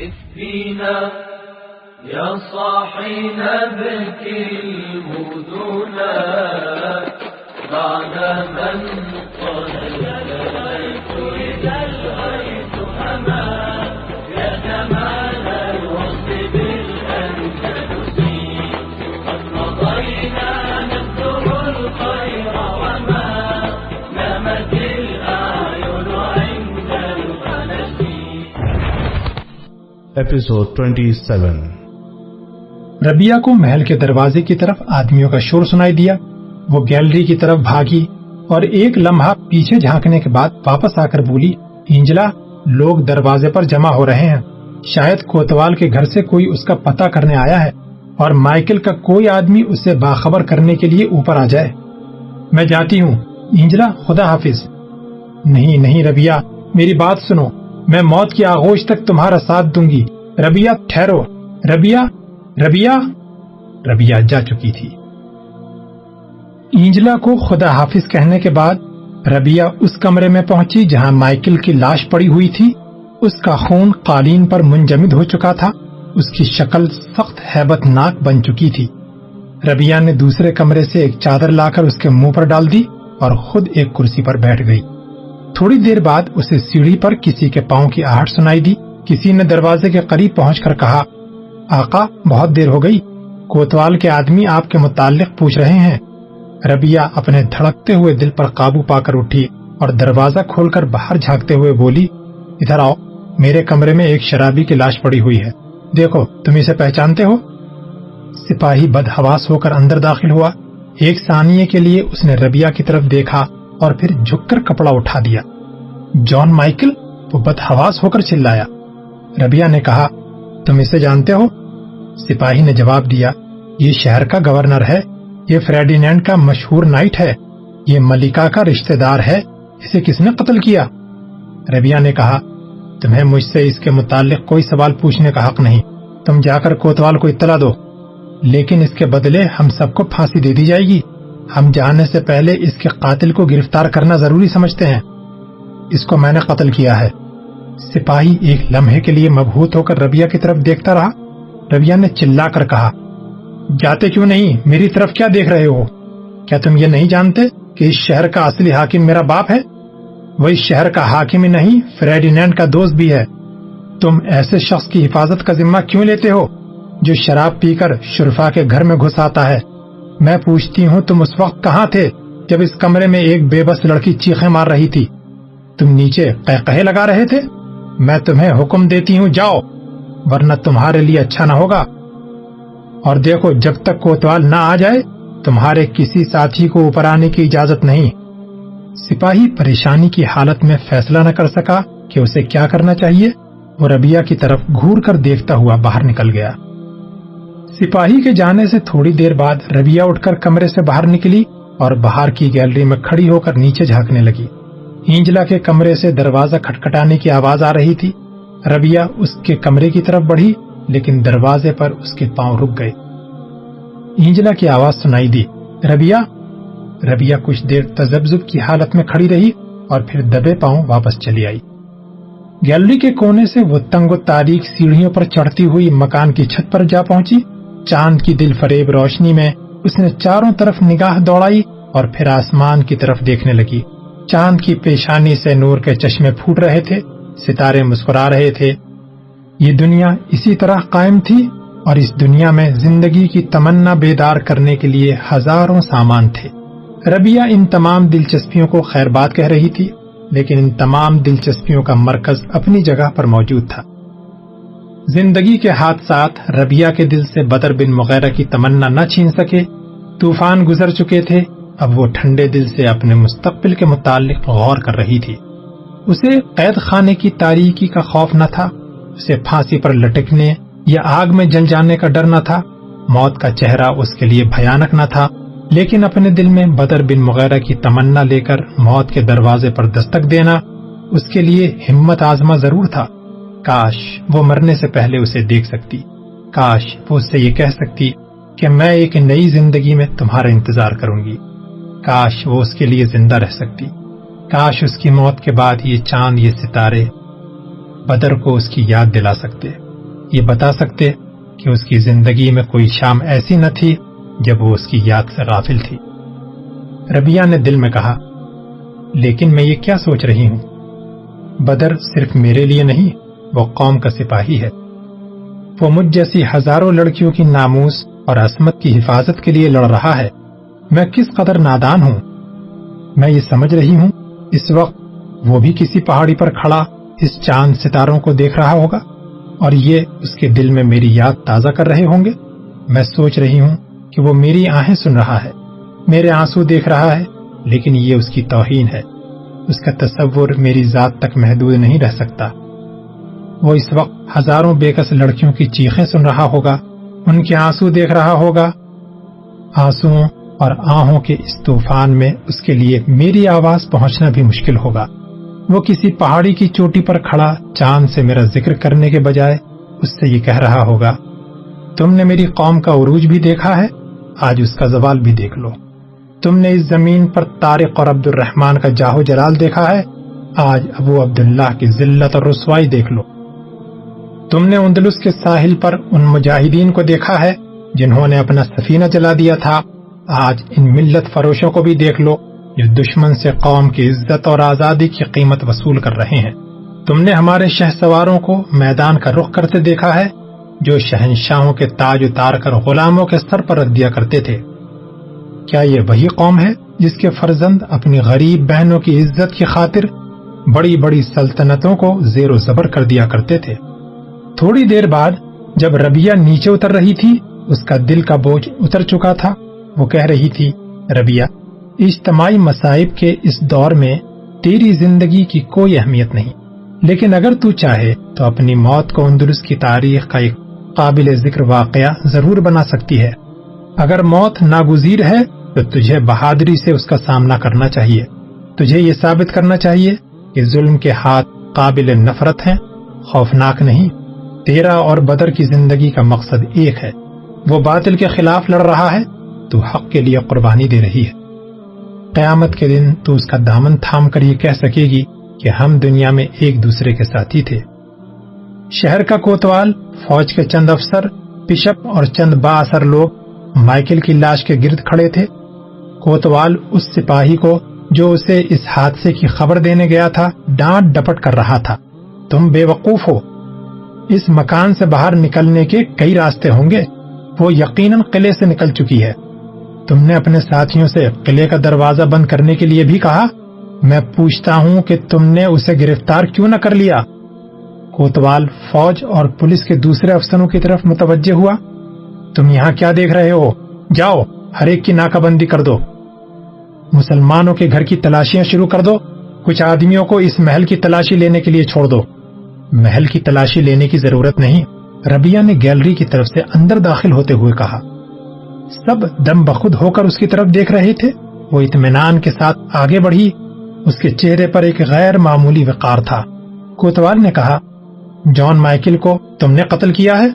قف فينا يا صاحي نبكي المدنا بعد من Episode 27 ربیہ کو محل کے دروازے کی طرف آدمیوں کا شور سنائی دیا۔ وہ گیلری کی طرف بھاگی اور ایک لمحہ پیچھے جھانکنے کے بعد واپس آ کر بولی، انجلا، لوگ دروازے پر جمع ہو رہے ہیں۔ شاید کوتوال کے گھر سے کوئی اس کا پتہ کرنے آیا ہے اور مائیکل کا کوئی آدمی اسے باخبر کرنے کے لیے اوپر آ جائے۔ میں جاتی ہوں۔ انجلا، خدا حافظ۔ نہیں نہیں ربیہ میری بات سنو۔ میں موت کی آغوش تک تمہارا ساتھ دوں گی۔ ربیہ ٹھہرو۔ ربیہ ربیہ ربیہ جا چکی تھی۔ اینجلا کو خدا حافظ کہنے کے بعد ربیہ اس کمرے میں پہنچی جہاں مائیکل کی لاش پڑی ہوئی تھی۔ اس کا خون قالین پر منجمد ہو چکا تھا۔ اس کی شکل سخت ہیبت ناک بن چکی تھی۔ ربیہ نے دوسرے کمرے سے ایک چادر لا کر اس کے منہ پر ڈال دی اور خود ایک کرسی پر بیٹھ گئی۔ تھوڑی دیر بعد اسے سیڑھی پر کسی کے پاؤں کی آہٹ سنائی دی۔ کسی نے دروازے کے قریب پہنچ کر کہا، آقا، بہت دیر ہو گئی۔ کوتوال کے آدمی آپ کے متعلق پوچھ رہے ہیں۔ ربیہ اپنے دھڑکتے ہوئے دل پر قابو پا کر اٹھی اور دروازہ کھول کر باہر جھانکتے ہوئے بولی، ادھر آؤ، میرے کمرے میں ایک شرابی کی لاش پڑی ہوئی ہے۔ دیکھو، تم اسے پہچانتے ہو؟ سپاہی بد حواس ہو کر اندر داخل ہوا۔ ایک ثانیے کے لیے اس نے ربیہ کی طرف دیکھا اور پھر جھک کر کپڑا اٹھا دیا۔ John Michael? وہ بد حواس ہو کر چلایا۔ ربیہ نے کہا، تم اسے جانتے ہو؟ سپاہی نے جواب دیا، یہ شہر کا گورنر ہے، یہ فریڈینینڈ کا مشہور نائٹ ہے، یہ ملکہ کا رشتہ دار ہے، اسے کس نے قتل کیا؟ ربیہ نے کہا، تمہیں مجھ سے اس کے متعلق کوئی سوال پوچھنے کا حق نہیں، تم جا کر کوتوال کو اطلاع دو، لیکن اس کے بدلے ہم سب کو پھانسی دے دی جائے گی۔ ہم جانے سے پہلے اس کے قاتل کو گرفتار کرنا ضروری سمجھتے ہیں۔ اس کو میں نے قتل کیا ہے۔ سپاہی ایک لمحے کے لیے مبہوت ہو کر ربیہ کی طرف دیکھتا رہا۔ ربیہ نے چلا کر کہا، جاتے کیوں نہیں؟ میری طرف کیا دیکھ رہے ہو؟ کیا تم یہ نہیں جانتے کہ اس شہر کا اصلی حاکم میرا باپ ہے؟ وہ اس شہر کا حاکم ہی نہیں فریڈینینڈ کا دوست بھی ہے۔ تم ایسے شخص کی حفاظت کا ذمہ کیوں لیتے ہو جو شراب پی کر شرفا کے گھر میں گھس آتا ہے؟ میں پوچھتی ہوں، تم اس وقت کہاں تھے جب اس کمرے میں ایک بے بس لڑکی چیخیں مار رہی تھی؟ تم نیچے قہقہے لگا رہے تھے؟ میں تمہیں حکم دیتی ہوں، جاؤ، ورنہ تمہارے لیے اچھا نہ ہوگا۔ اور دیکھو، جب تک کوتوال نہ آ جائے، تمہارے کسی ساتھی کو اوپر آنے کی اجازت نہیں۔ سپاہی پریشانی کی حالت میں فیصلہ نہ کر سکا کہ اسے کیا کرنا چاہیے، وہ ربیہ کی طرف گھور کر دیکھتا ہوا باہر نکل گیا۔ سپاہی کے جانے سے تھوڑی دیر بعد ربیہ اٹھ کر کمرے سے باہر نکلی اور باہر کی گیلری میں کھڑی ہو کر نیچے جھانکنے لگی۔ اینجلا کے کمرے سے دروازہ کھٹکھٹانے کی آواز آ رہی تھی۔ ربیہ اس کے کمرے کی طرف بڑھی، لیکن دروازے پر اس کے پاؤں رک گئے۔ اینجلا کی آواز سنائی دی ربیہ ربیہ کچھ دیر تجبزب کی حالت میں کھڑی رہی اور پھر دبے پاؤں واپس چلی آئی۔ گیلری کے کونے سے وہ تنگ و تاریخ سیڑھیوں پر چڑھتی ہوئی مکان کی چھت پر جا پہنچی۔ چاند کی دل فریب روشنی میں اس نے چاروں طرف نگاہ دوڑائی اور پھر آسمان کی طرف دیکھنے لگی۔ چاند کی پیشانی سے نور کے چشمے پھوٹ رہے تھے، ستارے مسکرا رہے تھے۔ یہ دنیا اسی طرح قائم تھی اور اس دنیا میں زندگی کی تمنا بیدار کرنے کے لیے ہزاروں سامان تھے۔ ربیہ ان تمام دلچسپیوں کو خیر بات کہہ رہی تھی، لیکن ان تمام دلچسپیوں کا مرکز اپنی جگہ پر موجود تھا۔ زندگی کے حادثات ربیہ کے دل سے بدر بن مغیرہ کی تمنا نہ چھین سکے۔ طوفان گزر چکے تھے اب وہ ٹھنڈے دل سے اپنے مستقبل کے متعلق غور کر رہی تھی۔ اسے قید خانے کی تاریکی کا خوف نہ تھا، اسے پھانسی پر لٹکنے یا آگ میں جل جانے کا ڈر نہ تھا، موت کا چہرہ اس کے لیے بھیانک نہ تھا، لیکن اپنے دل میں بدر بن مغیرہ کی تمنا لے کر موت کے دروازے پر دستک دینا اس کے لیے ہمت آزما ضرور تھا۔ کاش وہ مرنے سے پہلے اسے دیکھ سکتی۔ کاش وہ اس سے یہ کہہ سکتی کہ میں ایک نئی زندگی میں تمہارا انتظار کروں گی۔ کاش وہ اس کے لیے زندہ رہ سکتی۔ کاش اس کی موت کے بعد یہ چاند، یہ ستارے بدر کو اس کی یاد دلا سکتے۔ یہ بتا سکتے کہ اس کی زندگی میں کوئی شام ایسی نہ تھی جب وہ اس کی یاد سے غافل تھی۔ ربیہ نے دل میں کہا، لیکن میں یہ کیا سوچ رہی ہوں؟ بدر صرف میرے لیے نہیں، وہ قوم کا سپاہی ہے۔ وہ مجھ جیسی ہزاروں لڑکیوں کی ناموس اور عصمت کی حفاظت کے لیے لڑ رہا ہے۔ میں کس قدر نادان ہوں؟ میں یہ سمجھ رہی ہوں، اس وقت وہ بھی کسی پہاڑی پر کھڑا اس چاند ستاروں کو دیکھ رہا ہوگا، اور یہ اس کے دل میں میری یاد تازہ کر رہے ہوں گے۔ میں سوچ رہی ہوں کہ وہ میری آہیں سن رہا ہے، میرے آنسو دیکھ رہا ہے، لیکن یہ اس کی توہین ہے۔ اس کا تصور میری ذات تک محدود نہیں رہ سکتا۔ وہ اس وقت ہزاروں بےکس لڑکیوں کی چیخیں سن رہا ہوگا، ان کے آنسو دیکھ رہا ہوگا۔ آنسو اور آہوں کے اس طوفان میں اس کے لیے میری آواز پہنچنا بھی مشکل ہوگا۔ وہ کسی پہاڑی کی چوٹی پر کھڑا چاند سے میرا ذکر کرنے کے بجائے اس سے یہ کہہ رہا ہوگا، تم نے میری قوم کا عروج بھی دیکھا ہے، آج اس کا زوال بھی دیکھ لو۔ تم نے اس زمین پر طارق اور عبد الرحمان کا جاہو جلال دیکھا ہے، آج ابو عبداللہ کی ذلت اور رسوائی دیکھ لو۔ تم نے اندلس کے ساحل پر ان مجاہدین کو دیکھا ہے، جنہوں نے اپنا سفینہ جلا دیا تھا۔ آج ان ملت فروشوں کو بھی دیکھ لو جو دشمن سے قوم کی عزت اور آزادی کی قیمت وصول کر رہے ہیں۔ تم نے ہمارے شہ سواروں کو میدان کا رخ کرتے دیکھا ہے، جو شہنشاہوں کے تاج اتار کر غلاموں کے سر پر رکھ دیا کرتے تھے۔ کیا یہ وہی قوم ہے جس کے فرزند اپنی غریب بہنوں کی عزت کی خاطر بڑی بڑی سلطنتوں کو زیر و زبر کر دیا کرتے تھے؟ تھوڑی دیر بعد جب ربیہ نیچے اتر رہی تھی، اس کا دل کا بوجھ اتر چکا تھا۔ وہ کہہ رہی تھی ربیہ اجتماعی مصائب کے اس دور میں تیری زندگی کی کوئی اہمیت نہیں. لیکن اگر تو چاہے تو اپنی موت کو اندرس کی تاریخ کا ایک قابل ذکر واقعہ ضرور بنا سکتی ہے. اگر موت ناگزیر ہے تو تجھے بہادری سے اس کا سامنا کرنا چاہیے. تجھے یہ ثابت کرنا چاہیے کہ ظلم کے ہاتھ قابل نفرت ہیں، خوفناک نہیں. تیرا اور بدر کی زندگی کا مقصد ایک ہے. وہ باطل کے خلاف لڑ رہا ہے تو حق کے لیے قربانی دے رہی ہے۔ قیامت کے دن تو اس کا دامن تھام کر یہ کہہ سکے گی کہ ہم دنیا میں ایک دوسرے کے ساتھی تھے۔ شہر کا کوتوال، فوج کے چند افسر، بشپ اور چند با اثر لوگ، مائیکل کی لاش کے گرد کھڑے تھے۔ کوتوال اس سپاہی کو جو اسے اس حادثے کی خبر دینے گیا تھا، ڈانٹ ڈپٹ کر رہا تھا۔ تم بے وقوف ہو۔ اس مکان سے باہر نکلنے کے کئی راستے ہوں گے۔ وہ یقیناً قلعے سے نکل چکی ہے۔ تم نے اپنے ساتھیوں سے قلعے کا دروازہ بند کرنے کے لیے بھی کہا، میں پوچھتا ہوں کہ تم نے اسے گرفتار کیوں نہ کر لیا؟ کوتوال، فوج اور پولیس کے دوسرے افسروں کی طرف متوجہ ہوا۔ تم یہاں کیا دیکھ رہے ہو؟ جاؤ، ہر ایک کی ناکہ بندی کر دو۔ مسلمانوں کے گھر کی تلاشیاں شروع کر دو۔ کچھ آدمیوں کو اس محل کی تلاشی لینے کے لیے چھوڑ دو۔ محل کی تلاشی لینے کی ضرورت نہیں ربیہ نے گیلری کی طرف سے اندر داخل ہوتے ہوئے کہا۔ سب دم بخود ہو کر اس کی طرف دیکھ رہے تھے۔ وہ اطمینان کے ساتھ آگے بڑھی۔ اس کے چہرے پر ایک غیر معمولی وقار تھا۔ کوتوال نے کہا، جان مائیکل کو تم نے قتل کیا ہے؟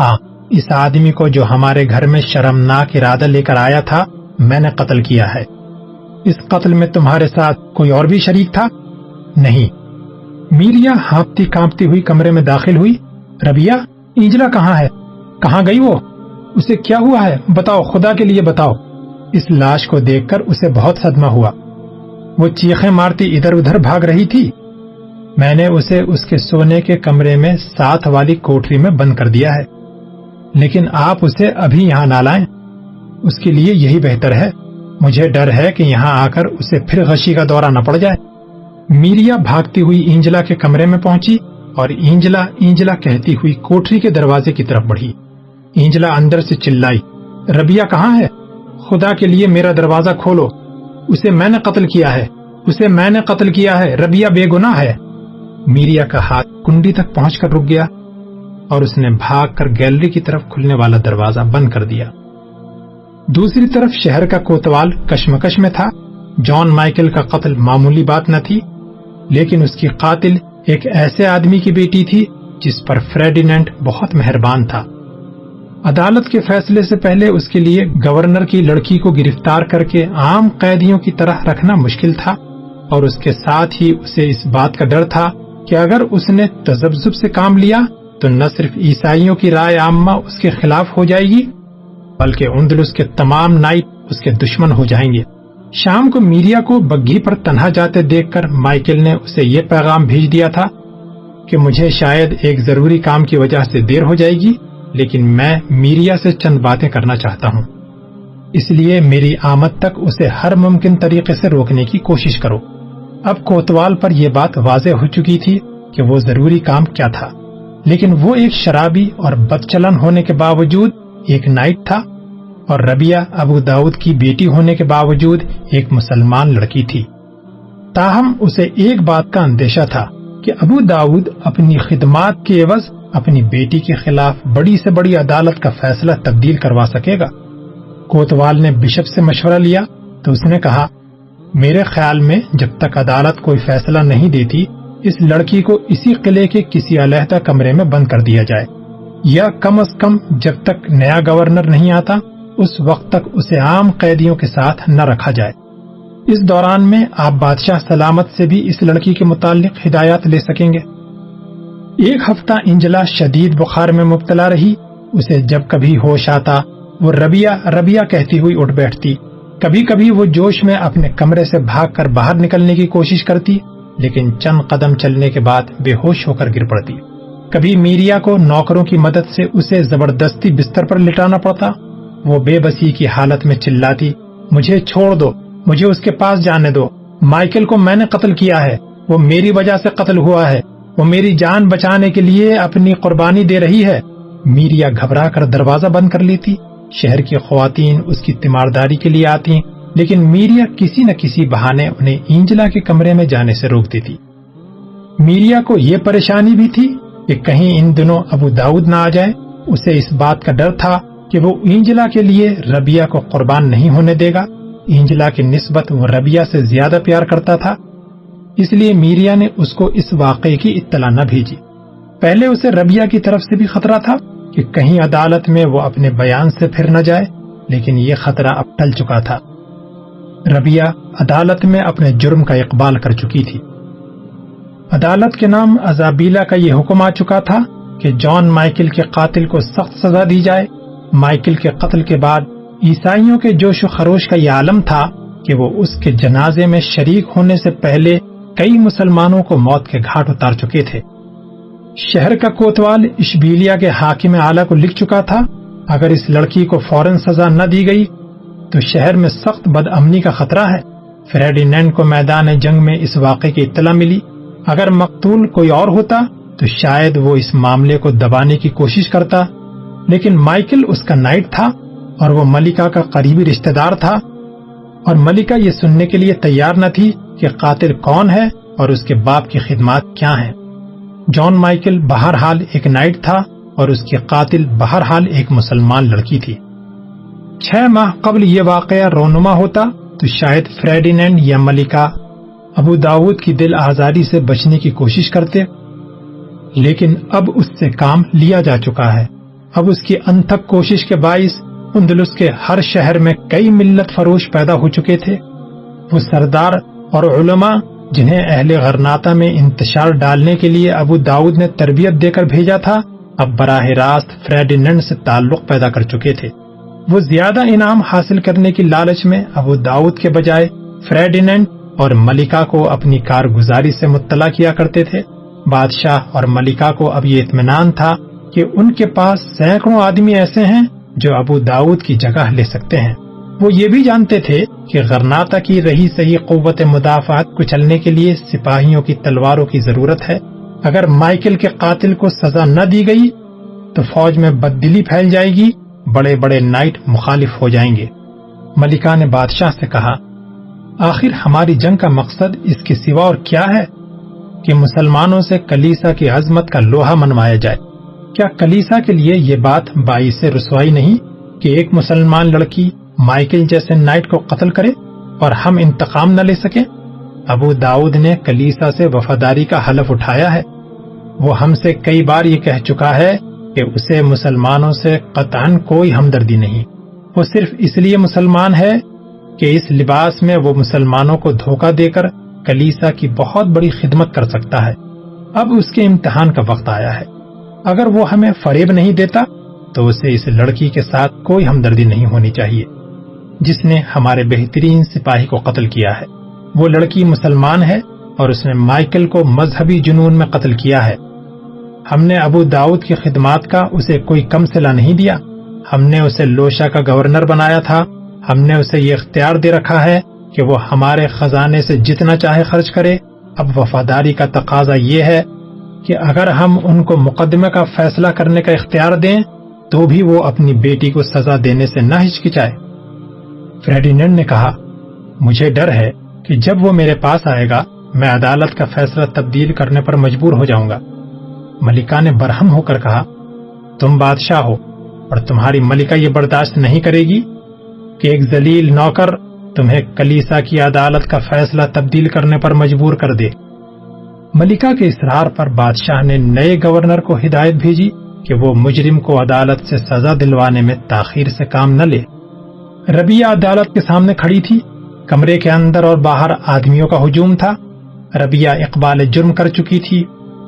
ہاں اس آدمی کو جو ہمارے گھر میں شرمناک ارادہ لے کر آیا تھا، میں نے قتل کیا ہے۔ اس قتل میں تمہارے ساتھ کوئی اور بھی شریک تھا؟ نہیں۔ میریا ہانپتی کانپتی ہوئی کمرے میں داخل ہوئی۔ ربیہ اینجلا کہاں ہے؟ کہاں گئی وہ؟ اسے کیا ہوا ہے؟ بتاؤ، خدا کے لیے بتاؤ۔ اس لاش کو دیکھ کر اسے بہت صدمہ ہوا۔ وہ چیخیں مارتی ادھر ادھر بھاگ رہی تھی۔ میں نے اسے اس کے سونے کے کمرے میں ساتھ والی کوٹری میں بند کر دیا ہے۔ لیکن آپ اسے ابھی یہاں نہ لائیں۔ اس کے لیے یہی بہتر ہے۔ مجھے ڈر ہے کہ یہاں آ کر اسے پھر غشی کا دورہ نہ پڑ جائے۔ میریا بھاگتی ہوئی اینجلا کے کمرے میں پہنچی اور اینجلا اینجلا کہتی ہوئی کوٹری کے دروازے کی طرف بڑھی۔ اینجلا اندر سے چلائی ربیہ کہاں ہے؟ خدا کے لیے میرا دروازہ کھولو، اسے میں نے قتل کیا ہے، اسے میں نے قتل کیا ہے ربیہ بے گناہ ہے۔ میریا کا ہاتھ کنڈی تک پہنچ کر رک گیا اور اس نے بھاگ کر گیلری کی طرف کھلنے والا دروازہ بند کر دیا۔ دوسری طرف شہر کا کوتوال کشمکش میں تھا۔ جان مائیکل کا قتل معمولی بات نہ تھی، لیکن اس کی قاتل ایک ایسے آدمی کی بیٹی تھی جس پر فریڈینٹ بہت مہربان تھا۔ عدالت کے فیصلے سے پہلے اس کے لیے گورنر کی لڑکی کو گرفتار کر کے عام قیدیوں کی طرح رکھنا مشکل تھا اور اس کے ساتھ ہی اسے اس بات کا ڈر تھا کہ اگر اس نے تجبزب سے کام لیا تو نہ صرف عیسائیوں کی رائے عامہ اس کے خلاف ہو جائے گی، بلکہ اندلس کے تمام نائٹ اس کے دشمن ہو جائیں گے۔ شام کو میریا کو بگھی پر تنہا جاتے دیکھ کر مائیکل نے اسے یہ پیغام بھیج دیا تھا کہ مجھے شاید ایک ضروری کام کی وجہ سے دیر ہو جائے گی۔ لیکن میں میریا سے چند باتیں کرنا چاہتا ہوں۔ اس لیے میری آمد تک اسے ہر ممکن طریقے سے روکنے کی کوشش کرو۔ اب کوتوال پر یہ بات واضح ہو چکی تھی کہ وہ ضروری کام کیا تھا۔ لیکن وہ ایک شرابی اور بدچلن ہونے کے باوجود ایک نائٹ تھا اور ربیہ ابو داود کی بیٹی ہونے کے باوجود ایک مسلمان لڑکی تھی۔ تاہم، اسے ایک بات کا اندیشہ تھا۔ کہ ابو داود اپنی خدمات کے عوض اپنی بیٹی کے خلاف بڑی سے بڑی عدالت کا فیصلہ تبدیل کروا سکے گا۔ کوتوال نے بشپ سے مشورہ لیا تو اس نے کہا، میرے خیال میں جب تک عدالت کوئی فیصلہ نہیں دیتی، اس لڑکی کو اسی قلعے کے کسی علیحدہ کمرے میں بند کر دیا جائے۔ یا کم از کم جب تک نیا گورنر نہیں آتا، اس وقت تک اسے عام قیدیوں کے ساتھ نہ رکھا جائے۔ اس دوران میں آپ بادشاہ سلامت سے بھی اس لڑکی کے متعلق ہدایات لے سکیں گے۔ ایک ہفتہ انجلا شدید بخار میں مبتلا رہی، اسے جب کبھی ہوش آتا، وہ ربیہ ربیہ کہتی ہوئی اٹھ بیٹھتی۔ کبھی کبھی وہ جوش میں اپنے کمرے سے بھاگ کر باہر نکلنے کی کوشش کرتی، لیکن چند قدم چلنے کے بعد بے ہوش ہو کر گر پڑتی۔ کبھی میریا کو نوکروں کی مدد سے اسے زبردستی بستر پر لٹانا پڑتا، وہ بے بسی کی حالت میں چلاتی، مجھے چھوڑ دو مجھے اس کے پاس جانے دو۔ مائیکل کو میں نے قتل کیا ہے۔ وہ میری وجہ سے قتل ہوا ہے۔ وہ میری جان بچانے کے لیے اپنی قربانی دے رہی ہے۔ میریا گھبرا کر دروازہ بند کر لیتی۔ شہر کی خواتین اس کی تیمارداری کے لیے آتی لیکن میریا کسی نہ کسی بہانے انہیں اینجلا کے کمرے میں جانے سے روک دیتی۔ میریا کو یہ پریشانی بھی تھی کہ کہیں ان دنوں ابو داؤد نہ آ جائے۔ اسے اس بات کا ڈر تھا کہ وہ اینجلا کے لیے ربیہ کو قربان نہیں ہونے دے گا۔ اینجلا کی نسبت وہ ربیہ سے زیادہ پیار کرتا تھا، اس لیے میریا نے اس کو اس واقعے کی اطلاع نہ بھیجی۔ پہلے اسے ربیہ کی طرف سے بھی خطرہ تھا کہ کہیں عدالت میں وہ اپنے بیان سے پھر نہ جائے، لیکن یہ خطرہ اب ٹل چکا تھا۔ ربیہ عدالت میں اپنے جرم کا اقبال کر چکی تھی۔ عدالت کے نام ازابیلا کا یہ حکم آ چکا تھا کہ جان مائیکل کے قاتل کو سخت سزا دی جائے۔ مائیکل کے قتل کے بعد عیسائیوں کے جوش و خروش کا یہ عالم تھا کہ وہ اس کے جنازے میں شریک ہونے سے پہلے کئی مسلمانوں کو موت کے گھاٹ اتار چکے تھے۔ شہر کا کوتوال اشبیلیا کے حاکم اعلیٰ کو لکھ چکا تھا، اگر اس لڑکی کو فوراً سزا نہ دی گئی تو شہر میں سخت بد امنی کا خطرہ ہے۔ فریڈینینڈ کو میدان جنگ میں اس واقعے کی اطلاع ملی۔ اگر مقتول کوئی اور ہوتا تو شاید وہ اس معاملے کو دبانے کی کوشش کرتا، لیکن مائیکل اس کا نائٹ تھا۔ اور وہ ملکہ کا قریبی رشتہ دار تھا اور ملکہ یہ سننے کے لیے تیار نہ تھی کہ قاتل کون ہے اور اس کے باپ کی خدمات کیا ہیں۔ جان مائیکل بہرحال ایک نائٹ تھا اور اس کی قاتل بہرحال ایک مسلمان لڑکی تھی۔ چھ ماہ قبل یہ واقعہ رونما ہوتا تو شاید فریڈینینڈ یا ملکہ ابو داود کی دل آزادی سے بچنے کی کوشش کرتے، لیکن اب اس سے کام لیا جا چکا ہے۔ اب اس کی انتھک کوشش کے باعث اندلس کے ہر شہر میں کئی ملت فروش پیدا ہو چکے تھے۔ وہ سردار اور علماء جنہیں اہل غرناتا میں انتشار ڈالنے کے لیے ابو داود نے تربیت دے کر بھیجا تھا، اب براہ راست فریڈینڈ سے تعلق پیدا کر چکے تھے۔ وہ زیادہ انعام حاصل کرنے کی لالچ میں ابو داود کے بجائے فریڈینڈ اور ملکہ کو اپنی کارگزاری سے مطلع کیا کرتے تھے۔ بادشاہ اور ملکہ کو اب یہ اطمینان تھا کہ ان کے پاس سینکڑوں آدمی ایسے ہیں جو ابو داود کی جگہ لے سکتے ہیں۔ وہ یہ بھی جانتے تھے کہ غرناتا کی رہی صحیح قوت مدافعت کو چلنے کے لیے سپاہیوں کی تلواروں کی ضرورت ہے۔ اگر مائیکل کے قاتل کو سزا نہ دی گئی، تو فوج میں بددلی پھیل جائے گی، بڑے بڑے نائٹ مخالف ہو جائیں گے۔ ملکہ نے بادشاہ سے کہا، آخر ہماری جنگ کا مقصد اس کے سوا اور کیا ہے کہ مسلمانوں سے کلیسا کی عظمت کا لوہا منوایا جائے۔ کیا کلیسا کے لیے یہ بات باعث رسوائی نہیں کہ ایک مسلمان لڑکی مائیکل جیسے نائٹ کو قتل کرے اور ہم انتقام نہ لے سکے ابو داؤد نے کلیسا سے وفاداری کا حلف اٹھایا ہے۔ وہ ہم سے کئی بار یہ کہہ چکا ہے کہ اسے مسلمانوں سے قطعا کوئی ہمدردی نہیں۔ وہ صرف اس لیے مسلمان ہے کہ اس لباس میں وہ مسلمانوں کو دھوکہ دے کر کلیسا کی بہت بڑی خدمت کر سکتا ہے۔ اب اس کے امتحان کا وقت آیا ہے۔ اگر وہ ہمیں فریب نہیں دیتا، تو اسے اس لڑکی کے ساتھ کوئی ہمدردی نہیں ہونی چاہیے، جس نے ہمارے بہترین سپاہی کو قتل کیا ہے۔ وہ لڑکی مسلمان ہے اور اس نے مائیکل کو مذہبی جنون میں قتل کیا ہے۔ ہم نے ابو داؤد کی خدمات کا اسے کوئی کم سلا نہیں دیا۔ ہم نے اسے لوشا کا گورنر بنایا تھا۔ ہم نے اسے یہ اختیار دے رکھا ہے کہ وہ ہمارے خزانے سے جتنا چاہے خرچ کرے۔ اب وفاداری کا تقاضا یہ ہے کہ اگر ہم ان کو مقدمے کا فیصلہ کرنے کا اختیار دیں، تو بھی وہ اپنی بیٹی کو سزا دینے سے نہ ہچکچائے۔ فریڈینڈ نے کہا، مجھے ڈر ہے کہ جب وہ میرے پاس آئے گا، میں عدالت کا فیصلہ تبدیل کرنے پر مجبور ہو جاؤں گا۔ ملکہ نے برہم ہو کر کہا، تم بادشاہ ہو، اور تمہاری ملکہ یہ برداشت نہیں کرے گی کہ ایک ذلیل نوکر تمہیں کلیسا کی عدالت کا فیصلہ تبدیل کرنے پر مجبور کر دے۔ ملکہ کے اصرار پر بادشاہ نے نئے گورنر کو ہدایت بھیجی کہ وہ مجرم کو عدالت سے سزا دلوانے میں تاخیر سے کام نہ لے۔ ربیہ عدالت کے سامنے کھڑی تھی۔ کمرے کے اندر اور باہر آدمیوں کا ہجوم تھا۔ ربیہ اقبال جرم کر چکی تھی۔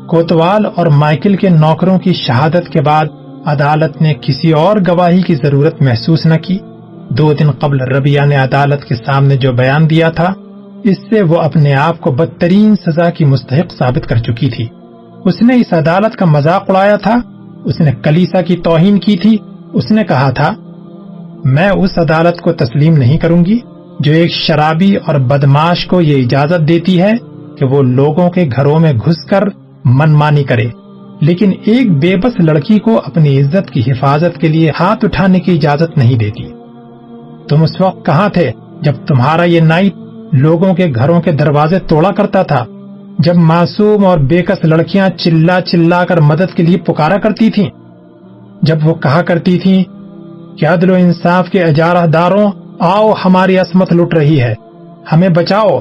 کوتوال اور مائیکل کے نوکروں کی شہادت کے بعد عدالت نے کسی اور گواہی کی ضرورت محسوس نہ کی۔ دو دن قبل ربیہ نے عدالت کے سامنے جو بیان دیا تھا اس سے وہ اپنے آپ کو بدترین سزا کی مستحق ثابت کر چکی تھی۔ اس نے اس عدالت کا مذاق اڑایا تھا، اس نے کلیسا کی توہین کی تھی، اس نے کہا تھا، میں اس عدالت کو تسلیم نہیں کروں گی جو ایک شرابی اور بدماش کو یہ اجازت دیتی ہے کہ وہ لوگوں کے گھروں میں گھس کر من مانی کرے۔ لیکن ایک بے بس لڑکی کو اپنی عزت کی حفاظت کے لیے ہاتھ اٹھانے کی اجازت نہیں دیتی۔ تم اس وقت کہاں تھے جب تمہارا یہ نائٹ لوگوں کے گھروں کے دروازے توڑا کرتا تھا۔ جب معصوم اور بےکس لڑکیاں چلا چلا کر مدد کے لیے پکارا کرتی تھیں، جب وہ کہا کرتی تھیں کہ عدل و انصاف کے اجارہ داروں، آؤ ہماری عصمت لٹ رہی ہے، ہمیں بچاؤ۔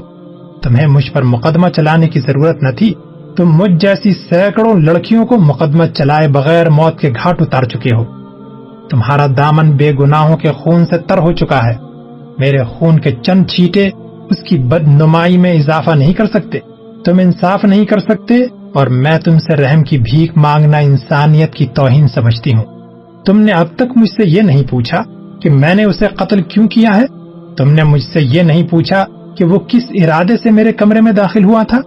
تمہیں مجھ پر مقدمہ چلانے کی ضرورت نہ تھی، تم مجھ جیسی سینکڑوں لڑکیوں کو مقدمہ چلائے بغیر موت کے گھاٹ اتار چکے ہو۔ تمہارا دامن بے گناہوں کے خون سے تر ہو چکا ہے۔ میرے خون کے چند چھیٹے اس کی بد نمائی میں اضافہ نہیں کر سکتے۔ تم انصاف نہیں کر سکتے اور میں تم سے رحم کی بھیک مانگنا انسانیت کی توہین سمجھتی ہوں۔ تم نے اب تک مجھ سے یہ نہیں پوچھا کہ میں نے اسے قتل کیوں کیا ہے؟ تم نے مجھ سے یہ نہیں پوچھا کہ وہ کس ارادے سے میرے کمرے میں داخل ہوا تھا؟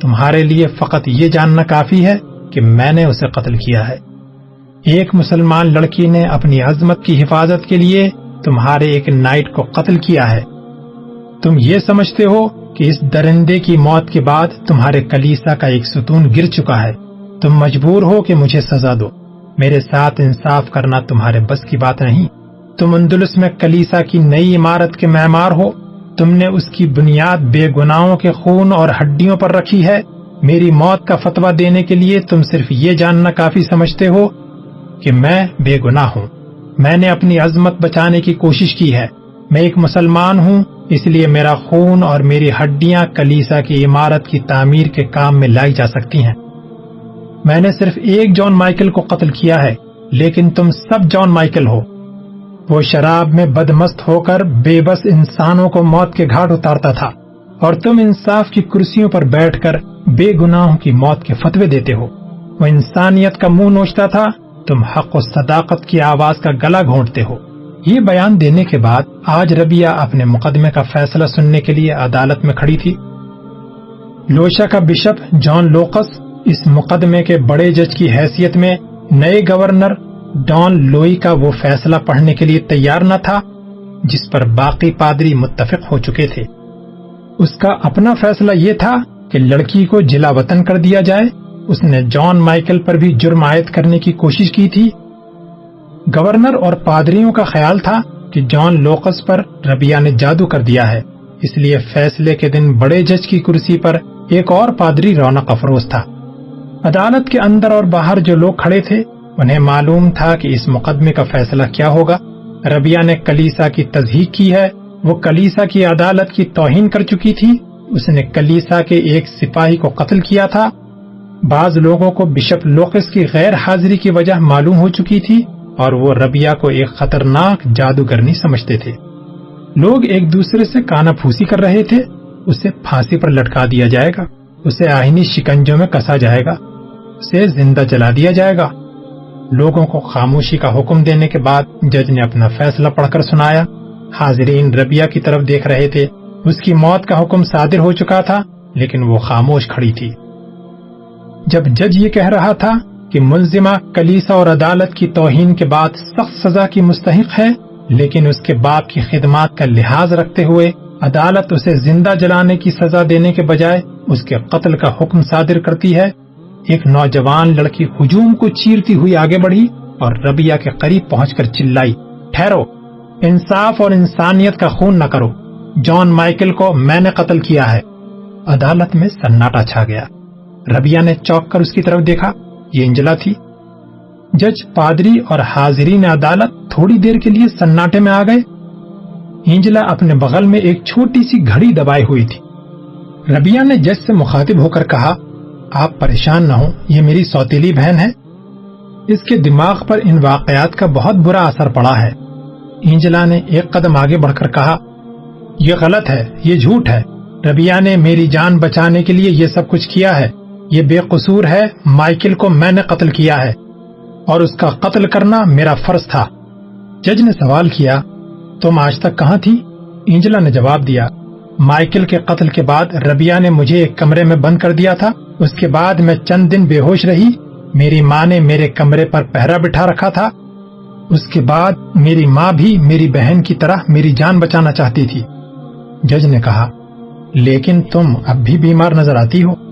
تمہارے لیے فقط یہ جاننا کافی ہے کہ میں نے اسے قتل کیا ہے۔ ایک مسلمان لڑکی نے اپنی عظمت کی حفاظت کے لیے تمہارے ایک نائٹ کو قتل کیا ہے۔ تم یہ سمجھتے ہو کہ اس درندے کی موت کے بعد تمہارے کلیسا کا ایک ستون گر چکا ہے۔ تم مجبور ہو کہ مجھے سزا دو۔ میرے ساتھ انصاف کرنا تمہارے بس کی بات نہیں۔ تم اندلس میں کلیسا کی نئی عمارت کے معمار ہو۔ تم نے اس کی بنیاد بے گناہوں کے خون اور ہڈیوں پر رکھی ہے۔ میری موت کا فتوا دینے کے لیے تم صرف یہ جاننا کافی سمجھتے ہو کہ میں بے گناہ ہوں۔ میں نے اپنی عظمت بچانے کی کوشش کی ہے۔ میں ایک مسلمان ہوں۔ اس لیے میرا خون اور میری ہڈیاں کلیسا کی عمارت کی تعمیر کے کام میں لائی جا سکتی ہیں۔ میں نے صرف ایک جان مائیکل کو قتل کیا ہے، لیکن تم سب جان مائیکل ہو۔ وہ شراب میں بدمست ہو کر بے بس انسانوں کو موت کے گھاٹ اتارتا تھا، اور تم انصاف کی کرسیوں پر بیٹھ کر بے گناہوں کی موت کے فتوے دیتے ہو۔ وہ انسانیت کا منہ نوچتا تھا، تم حق و صداقت کی آواز کا گلا گھونٹتے ہو۔ یہ بیان دینے کے بعد آج ربیہ اپنے مقدمے کا فیصلہ سننے کے لیے عدالت میں کھڑی تھی۔ لوشا کا بشپ جان لوکس اس مقدمے کے بڑے جج کی حیثیت میں نئے گورنر ڈان لوئی کا وہ فیصلہ پڑھنے کے لیے تیار نہ تھا، جس پر باقی پادری متفق ہو چکے تھے۔ اس کا اپنا فیصلہ یہ تھا کہ لڑکی کو جلا وطن کر دیا جائے۔ اس نے جان مائیکل پر بھی جرم عائد کرنے کی کوشش کی تھی۔ گورنر اور پادریوں کا خیال تھا کہ جان لوکس پر ربیہ نے جادو کر دیا ہے۔ اس لیے فیصلے کے دن بڑے جج کی کرسی پر ایک اور پادری رونق افروز تھا۔ عدالت کے اندر اور باہر جو لوگ کھڑے تھے، انہیں معلوم تھا کہ اس مقدمے کا فیصلہ کیا ہوگا۔ ربیہ نے کلیسا کی تصدیق کی ہے۔ وہ کلیسا کی عدالت کی توہین کر چکی تھی۔ اس نے کلیسا کے ایک سپاہی کو قتل کیا تھا۔ بعض لوگوں کو بشپ لوکس کی غیر حاضری کی وجہ معلوم ہو چکی تھی۔ اور وہ ربیہ کو ایک خطرناک جادوگرنی سمجھتے تھے۔ لوگ ایک دوسرے سے کانا پھوسی کر رہے تھے۔ اسے پھانسی پر لٹکا دیا جائے گا۔ اسے آئینی شکنجوں میں کسا جائے گا۔ اسے زندہ جلا دیا جائے گا۔ لوگوں کو خاموشی کا حکم دینے کے بعد جج نے اپنا فیصلہ پڑھ کر سنایا۔ حاضرین ربیہ کی طرف دیکھ رہے تھے۔ اس کی موت کا حکم صادر ہو چکا تھا، لیکن وہ خاموش کھڑی تھی۔ جب جج یہ کہہ رہا تھا کہ ملزمہ کلیسا اور عدالت کی توہین کے بعد سخت سزا کی مستحق ہے، لیکن اس کے باپ کی خدمات کا لحاظ رکھتے ہوئے عدالت اسے زندہ جلانے کی سزا دینے کے بجائے اس کے قتل کا حکم صادر کرتی ہے۔ ایک نوجوان لڑکی ہجوم کو چیرتی ہوئی آگے بڑھی اور ربیہ کے قریب پہنچ کر چلائی۔ ٹھہرو۔ انصاف اور انسانیت کا خون نہ کرو۔ جان مائیکل کو میں نے قتل کیا ہے۔ عدالت میں سناٹا چھا گیا۔ ربیہ نے چوک کر اس کی طرف دیکھا۔ یہ انجلا تھی۔ جج، پادری اور حاضرین عدالت تھوڑی دیر کے لیے سناٹے میں آ گئے۔ انجلا اپنے بغل میں ایک چھوٹی سی گھڑی دبائی ہوئی تھی۔ ربیہ نے جج سے مخاطب ہو کر کہا، آپ پریشان نہ ہوں، یہ میری سوتیلی بہن ہے۔ اس کے دماغ پر ان واقعات کا بہت برا اثر پڑا ہے۔ انجلا نے ایک قدم آگے بڑھ کر کہا، یہ غلط ہے، یہ جھوٹ ہے۔ ربیہ نے میری جان بچانے کے لیے یہ سب کچھ کیا ہے۔ یہ بے قصور ہے، مائیکل کو میں نے قتل کیا ہے۔ اور اس کا قتل کرنا میرا فرض تھا۔ جج نے سوال کیا، تم آج تک کہاں تھی؟ انجلا نے جواب دیا، مائیکل کے قتل کے بعد ربیہ نے مجھے ایک کمرے میں بند کر دیا تھا۔ اس کے بعد میں چند دن بے ہوش رہی، میری ماں نے میرے کمرے پر پہرا بٹھا رکھا تھا۔ اس کے بعد میری ماں بھی میری بہن کی طرح میری جان بچانا چاہتی تھی۔ جج نے کہا، لیکن تم اب بھی بیمار نظر آتی ہو۔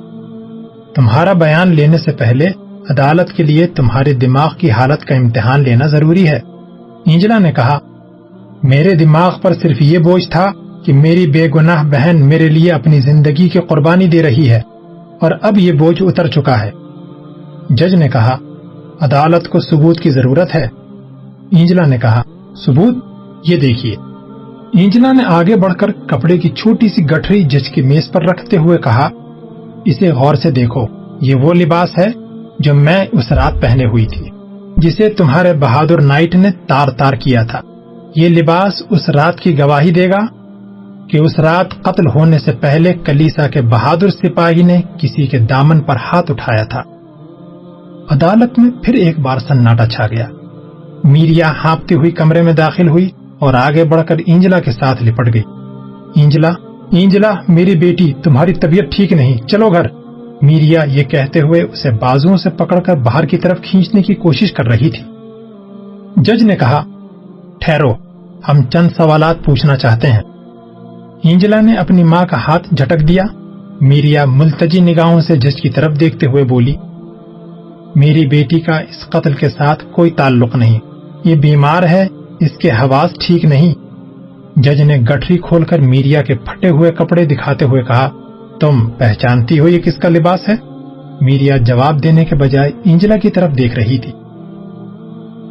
تمہارا بیان لینے سے پہلے عدالت کے لیے تمہارے دماغ کی حالت کا امتحان لینا ضروری ہے۔ انجلا نے کہا، میرے دماغ پر صرف یہ بوجھ تھا کہ میری بے گناہ بہن میرے لیے اپنی زندگی کی قربانی دے رہی ہے اور اب یہ بوجھ اتر چکا ہے۔ جج نے کہا، عدالت کو ثبوت کی ضرورت ہے۔ انجلا نے کہا، ثبوت؟ یہ دیکھیے۔ انجلا نے آگے بڑھ کر کپڑے کی چھوٹی سی گٹھری جج کی میز پر رکھتے ہوئے کہا اسے غور سے دیکھو۔ یہ وہ لباس ہے جو میں اس رات پہنے ہوئی تھی، جسے تمہارے بہادر نائٹ نے تار تار کیا تھا۔ یہ لباس اس رات کی گواہی دے گا کہ اس رات قتل ہونے سے پہلے کلیسا کے بہادر سپاہی نے کسی کے دامن پر ہاتھ اٹھایا تھا۔ عدالت میں پھر ایک بار سناٹا چھا گیا۔ میریا ہانپتی ہوئی کمرے میں داخل ہوئی اور آگے بڑھ کر انجلا کے ساتھ لپٹ گئی۔ انجلا انجلا میری بیٹی، تمہاری طبیعت ٹھیک نہیں، چلو گھر۔ میریا یہ کہتے ہوئے اسے بازو سے پکڑ کر باہر کی طرف کھینچنے کی کوشش کر رہی تھی۔ جج نے کہا، ٹھہرو، ہم چند سوالات پوچھنا چاہتے ہیں۔ انجلا نے اپنی ماں کا ہاتھ جھٹک دیا۔ میریا ملتجی نگاہوں سے جج کی طرف دیکھتے ہوئے بولی، میری بیٹی کا اس قتل کے ساتھ کوئی تعلق نہیں۔ یہ بیمار ہے، اس کے حواس ٹھیک نہیں۔ جج نے گٹری کھول کر میریا کے پھٹے ہوئے کپڑے دکھاتے ہوئے کہا، تم پہچانتی ہو یہ کس کا لباس ہے؟ میریا جواب دینے کے بجائے انجلا کی طرف دیکھ رہی تھی۔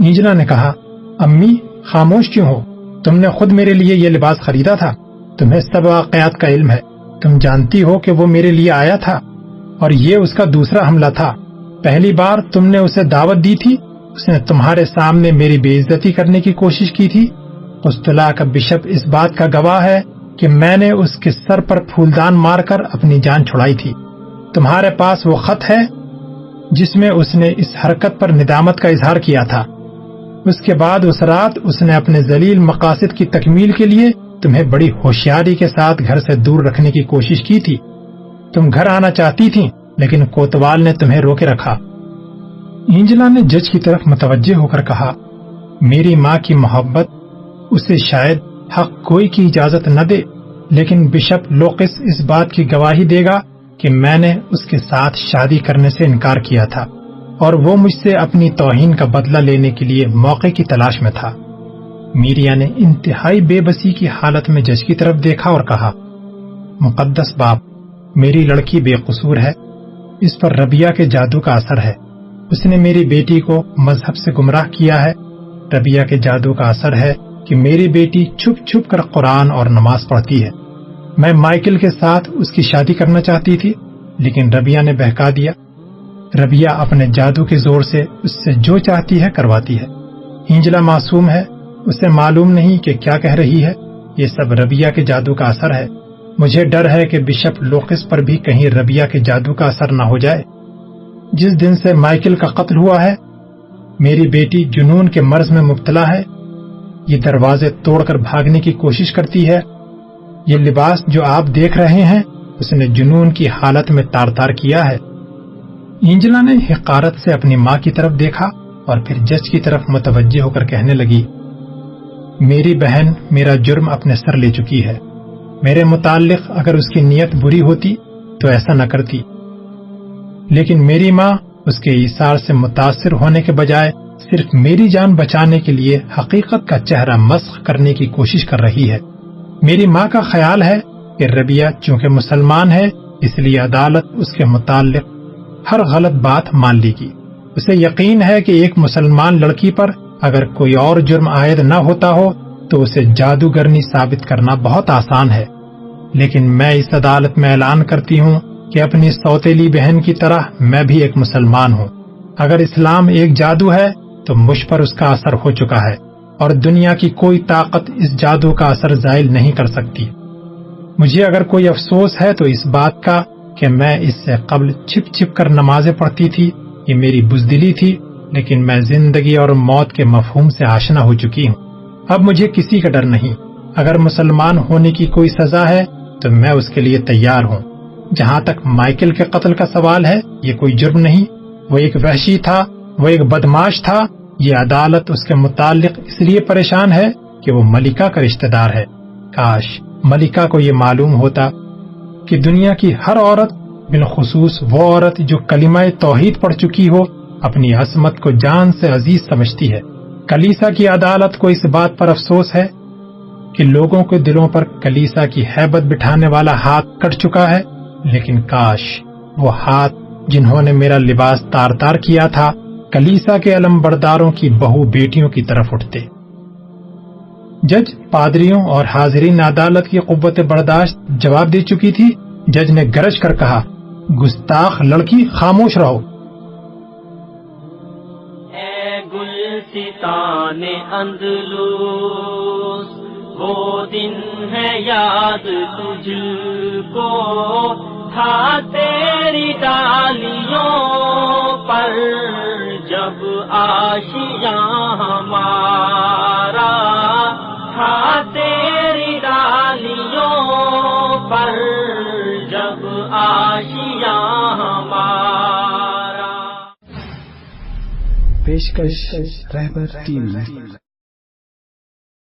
انجلا نے کہا، امی، خاموش کیوں ہو؟ تم نے خود میرے لیے یہ لباس خریدا تھا۔ تمہیں سب واقعات کا علم ہے۔ تم جانتی ہو کہ وہ میرے لیے آیا تھا۔ اور یہ اس کا دوسرا حملہ تھا۔ پہلی بار تم نے اسے دعوت دی تھی۔ اس نے تمہارے سامنے میری بے عزتی کرنے کی کوشش کی تھی۔ استلا کا بشپ اس بات کا گواہ ہے کہ میں نے اس کے سر پر پھولدان مار کر اپنی جان چھڑائی تھی۔ تمہارے پاس وہ خط ہے جس میں اس نے اس حرکت پر ندامت کا اظہار کیا تھا۔ اس کے بعد اس رات اس نے اپنے ذلیل مقاصد کی تکمیل کے لیے تمہیں بڑی ہوشیاری کے ساتھ گھر سے دور رکھنے کی کوشش کی تھی۔ تم گھر آنا چاہتی تھی، لیکن کوتوال نے تمہیں روکے رکھا۔ انجلا نے جج کی طرف متوجہ ہو کر کہا، میری ماں کی محبت اسے شاید حق کوئی کی اجازت نہ دے، لیکن بشپ لوکس اس بات کی گواہی دے گا کہ میں نے اس کے ساتھ شادی کرنے سے انکار کیا تھا، اور وہ مجھ سے اپنی توہین کا بدلہ لینے کے لیے موقع کی تلاش میں تھا۔ میریا نے انتہائی بے بسی کی حالت میں جج کی طرف دیکھا اور کہا، مقدس باپ، میری لڑکی بے قصور ہے، اس پر ربیہ کے جادو کا اثر ہے۔ اس نے میری بیٹی کو مذہب سے گمراہ کیا ہے ربیہ کے جادو کا اثر ہے کہ میری بیٹی چھپ چھپ کر قرآن اور نماز پڑھتی ہے۔ میں مائیکل کے ساتھ اس کی شادی کرنا چاہتی تھی، لیکن ربیہ نے بہکا دیا۔ ربیہ اپنے جادو کے زور سے اس سے جو چاہتی ہے کرواتی ہے۔ ہنجلا معصوم ہے، اسے معلوم نہیں کہ کیا کہہ رہی ہے۔ یہ سب ربیہ کے جادو کا اثر ہے۔ مجھے ڈر ہے کہ بشپ لوکس پر بھی کہیں ربیہ کے جادو کا اثر نہ ہو جائے۔ جس دن سے مائیکل کا قتل ہوا ہے، میری بیٹی جنون کے مرض میں مبتلا ہے۔ یہ دروازے توڑ کر بھاگنے کی کوشش کرتی ہے۔ یہ لباس جو آپ دیکھ رہے ہیں، اس نے جنون کی حالت میں تار تار کیا ہے۔ اینجلا نے حقارت سے اپنی ماں کی طرف دیکھا اور پھر جج کی طرف متوجہ ہو کر کہنے لگی، میری بہن میرا جرم اپنے سر لے چکی ہے۔ میرے متعلق اگر اس کی نیت بری ہوتی تو ایسا نہ کرتی۔ لیکن میری ماں اس کے اشار سے متاثر ہونے کے بجائے صرف میری جان بچانے کے لیے حقیقت کا چہرہ مسخ کرنے کی کوشش کر رہی ہے۔ میری ماں کا خیال ہے کہ ربیہ چونکہ مسلمان ہے، اس لیے عدالت اس کے متعلق ہر غلط بات مان لی گی۔ اسے یقین ہے کہ ایک مسلمان لڑکی پر اگر کوئی اور جرم عائد نہ ہوتا ہو، تو اسے جادوگرنی ثابت کرنا بہت آسان ہے۔ لیکن میں اس عدالت میں اعلان کرتی ہوں کہ اپنی سوتیلی بہن کی طرح میں بھی ایک مسلمان ہوں۔ اگر اسلام ایک جادو ہے تو مجھ پر اس کا اثر ہو چکا ہے اور دنیا کی کوئی طاقت اس جادو کا اثر زائل نہیں کر سکتی۔ مجھے اگر کوئی افسوس ہے تو اس بات کا کہ میں اس سے قبل چھپ چھپ کر نمازیں پڑھتی تھی، یہ میری بزدلی تھی، لیکن میں زندگی اور موت کے مفہوم سے آشنا ہو چکی ہوں۔ اب مجھے کسی کا ڈر نہیں۔ اگر مسلمان ہونے کی کوئی سزا ہے تو میں اس کے لیے تیار ہوں۔ جہاں تک مائیکل کے قتل کا سوال ہے، یہ کوئی جرم نہیں۔ وہ ایک وحشی تھا وہ ایک بدماش تھا، یہ عدالت اس کے متعلق اس لیے پریشان ہے کہ وہ ملکہ کا رشتہ دار ہے۔ کاش ملکہ کو یہ معلوم ہوتا کہ دنیا کی ہر عورت، بالخصوص وہ عورت جو کلمہ توحید پڑھ چکی ہو، اپنی عصمت کو جان سے عزیز سمجھتی ہے۔ کلیسا کی عدالت کو اس بات پر افسوس ہے کہ لوگوں کے دلوں پر کلیسا کی حیبت بٹھانے والا ہاتھ کٹ چکا ہے، لیکن کاش وہ ہاتھ جنہوں نے میرا لباس تار تار کیا تھا کلیسا کے علم برداروں کی بہو بیٹیوں کی طرف اٹھتے۔ جج پادریوں اور حاضرین عدالت کی قوت برداشت جواب دے چکی تھی۔ جج نے گرج کر کہا، گستاخ لڑکی، خاموش رہو۔ اے اندلوس وہ دن ہے یاد تجھ کو۔ تھا تیری ڈالیوں پر جب آشیاں ہمارا تھا تیری ڈالیوں پر جب آشیاں ہمارا۔ پیشکش رہبر ٹیم